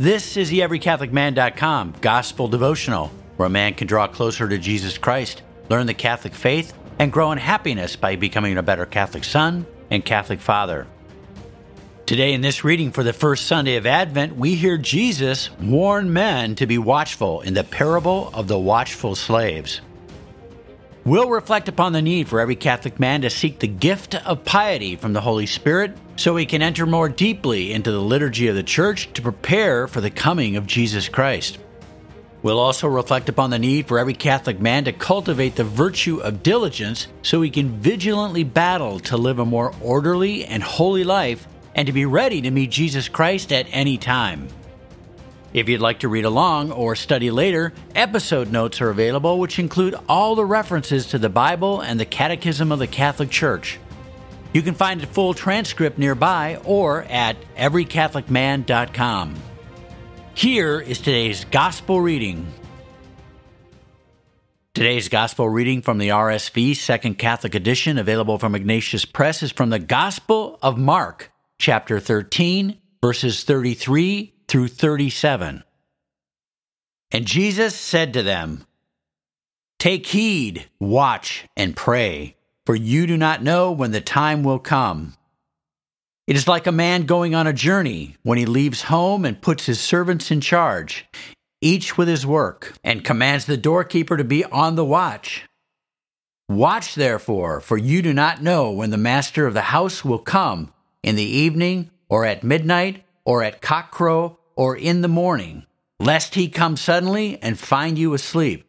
This is the EveryCatholicMan.com Gospel Devotional, where a man can draw closer to Jesus Christ, learn the Catholic faith, and grow in happiness by becoming a better Catholic son and Catholic father. Today, in this reading for the first Sunday of Advent, we hear Jesus warn men to be watchful in the parable of the watchful slaves. We'll reflect upon the need for every Catholic man to seek the gift of piety from the Holy Spirit so he can enter more deeply into the liturgy of the Church to prepare for the coming of Jesus Christ. We'll also reflect upon the need for every Catholic man to cultivate the virtue of diligence so he can vigilantly battle to live a more orderly and holy life and to be ready to meet Jesus Christ at any time. If you'd like to read along or study later, episode notes are available, which include all the references to the Bible and the Catechism of the Catholic Church. You can find a full transcript nearby or at everycatholicman.com. Here is today's Gospel reading. Today's Gospel reading from the RSV Second Catholic Edition, available from Ignatius Press, is from the Gospel of Mark, chapter 13, verses 33 through 37. And Jesus said to them, Take heed, watch, and pray for you do not know when the time will come. It is like a man going on a journey when he leaves home and puts his servants in charge, each with his work, and commands the doorkeeper to be on the watch. Watch therefore, for you do not know when the master of the house will come, in the evening, or at midnight, or at cockcrow, or in the morning, lest he come suddenly and find you asleep.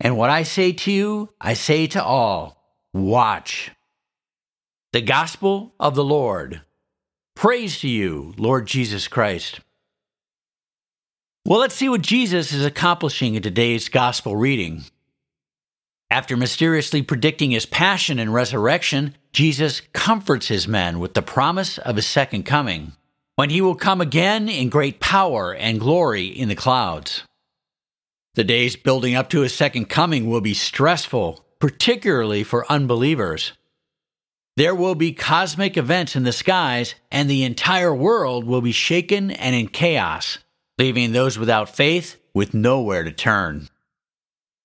And what I say to you, I say to all watch. The Gospel of the Lord. Praise to you, Lord Jesus Christ. Well, let's see what Jesus is accomplishing in today's Gospel reading. After mysteriously predicting his passion and resurrection, Jesus comforts his men with the promise of his second coming, when he will come again in great power and glory in the clouds. The days building up to his second coming will be stressful particularly for unbelievers. There will be cosmic events in the skies, and the entire world will be shaken and in chaos, leaving those without faith with nowhere to turn.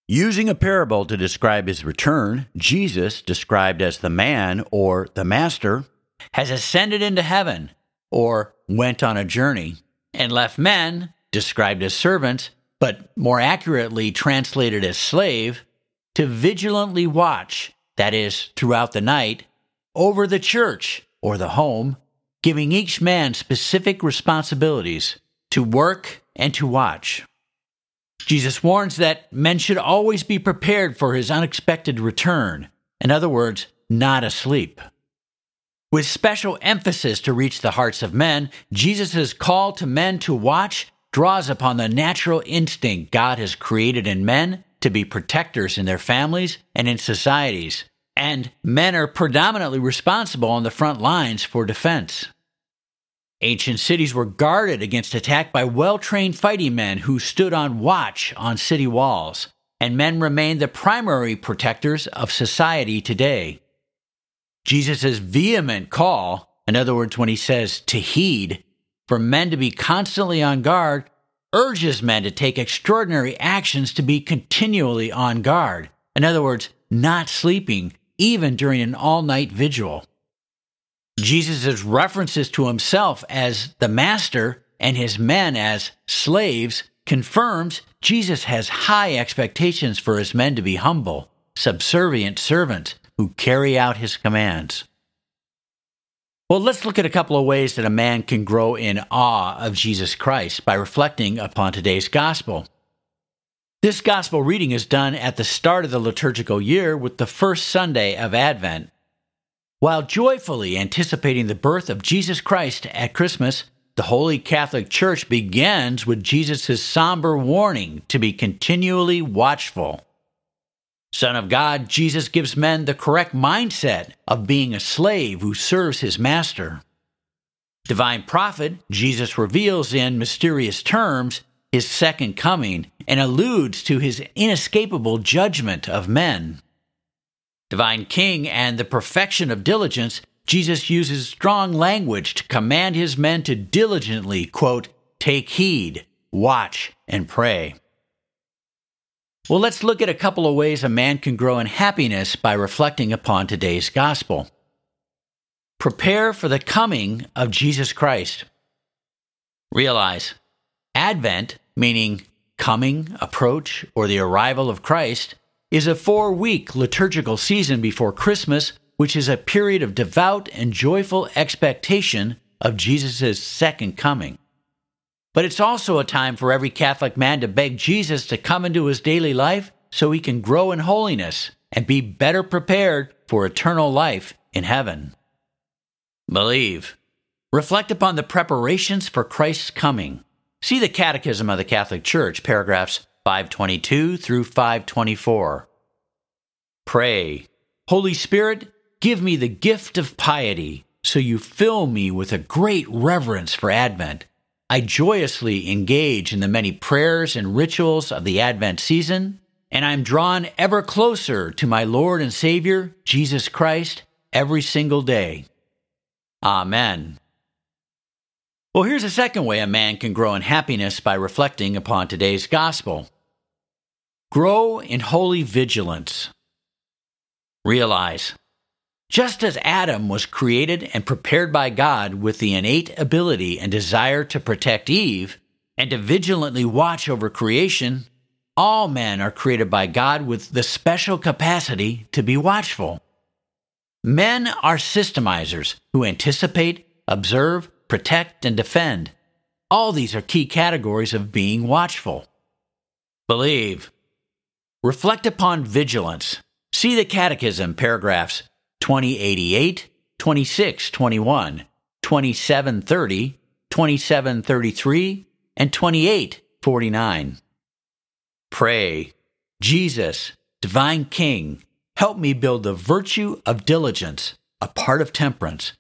Using a parable to describe his return, Jesus, described as the man or the master, has ascended into heaven or went on a journey, and left men, described as servants, but more accurately translated as slave, to vigilantly watch, that is, throughout the night, over the church or the home, giving each man specific responsibilities to work and to watch. Jesus warns that men should always be prepared for his unexpected return, in other words, not asleep. With special emphasis to reach the hearts of men, Jesus' call to men to watch draws upon the natural instinct God has created in men to be protectors in their families and in societies, and men are predominantly responsible on the front lines for defense. Ancient cities were guarded against attack by well trained fighting men who stood on watch on city walls, and men remain the primary protectors of society today. Jesus' vehement call, in other words, when he says to heed, for men to be constantly on guard, urges men to take extraordinary actions to be continually on guard. In other words, not sleeping, even during an all night vigil. Jesus' references to himself as the master and his men as slaves confirms Jesus has high expectations for his men to be humble, subservient servants who carry out his commands. Well, let's look at a couple of ways that a man can grow in awe of Jesus Christ by reflecting upon today's gospel. This gospel reading is done at the start of the liturgical year with the first Sunday of Advent. While joyfully anticipating the birth of Jesus Christ at Christmas, the Holy Catholic Church begins with Jesus' somber warning to be continually watchful. Son of God, Jesus gives men the correct mindset of being a slave who serves his master. Divine prophet, Jesus reveals in mysterious terms his second coming and alludes to his inescapable judgment of men. Divine King and the perfection of diligence, Jesus uses strong language to command his men to diligently, quote, Take heed, watch, and pray. Well, let's look at a couple of ways a man can grow in happiness by reflecting upon today's gospel. Prepare for the coming of Jesus Christ. Realize Advent, meaning coming, approach, or the arrival of Christ, is a four week liturgical season before Christmas, which is a period of devout and joyful expectation of Jesus' second coming. But it's also a time for every Catholic man to beg Jesus to come into his daily life so he can grow in holiness and be better prepared for eternal life in heaven. Believe. Reflect upon the preparations for Christ's coming. See the Catechism of the Catholic Church, paragraphs 522 through 524. Pray. Holy Spirit, give me the gift of piety so you fill me with a great reverence for Advent I joyously engage in the many prayers and rituals of the Advent season, and I'm drawn ever closer to my Lord and Savior, Jesus Christ, every single day. Amen. Well, here's a second way a man can grow in happiness by reflecting upon today's gospel. Grow in holy vigilance. Realize just as Adam was created and prepared by God with the innate ability and desire to protect Eve and to vigilantly watch over creation, all men are created by God with the special capacity to be watchful. Men are systemizers who anticipate, observe, protect, and defend. All these are key categories of being watchful. Believe. Reflect upon vigilance. See the Catechism, paragraphs 2088, 2621, 2730, 2733, and 2849. Pray, Jesus, Divine King, help me build the virtue of diligence, a part of temperance,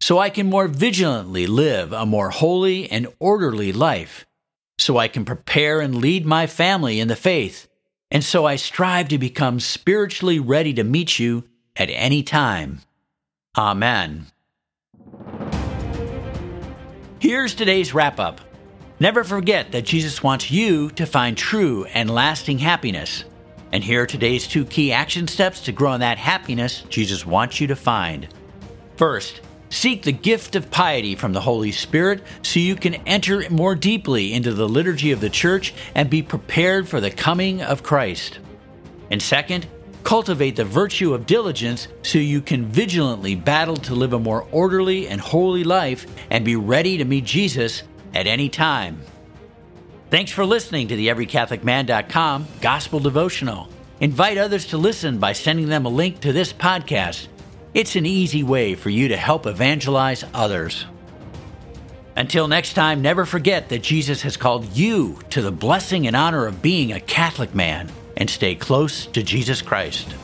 so I can more vigilantly live a more holy and orderly life, so I can prepare and lead my family in the faith, and so I strive to become spiritually ready to meet you at any time. Amen. Here's today's wrap up. Never forget that Jesus wants you to find true and lasting happiness. And here are today's two key action steps to grow in that happiness Jesus wants you to find. First, seek the gift of piety from the Holy Spirit so you can enter more deeply into the liturgy of the church and be prepared for the coming of Christ. And second, Cultivate the virtue of diligence so you can vigilantly battle to live a more orderly and holy life and be ready to meet Jesus at any time. Thanks for listening to the EveryCatholicMan.com Gospel Devotional. Invite others to listen by sending them a link to this podcast. It's an easy way for you to help evangelize others. Until next time, never forget that Jesus has called you to the blessing and honor of being a Catholic man and stay close to Jesus Christ.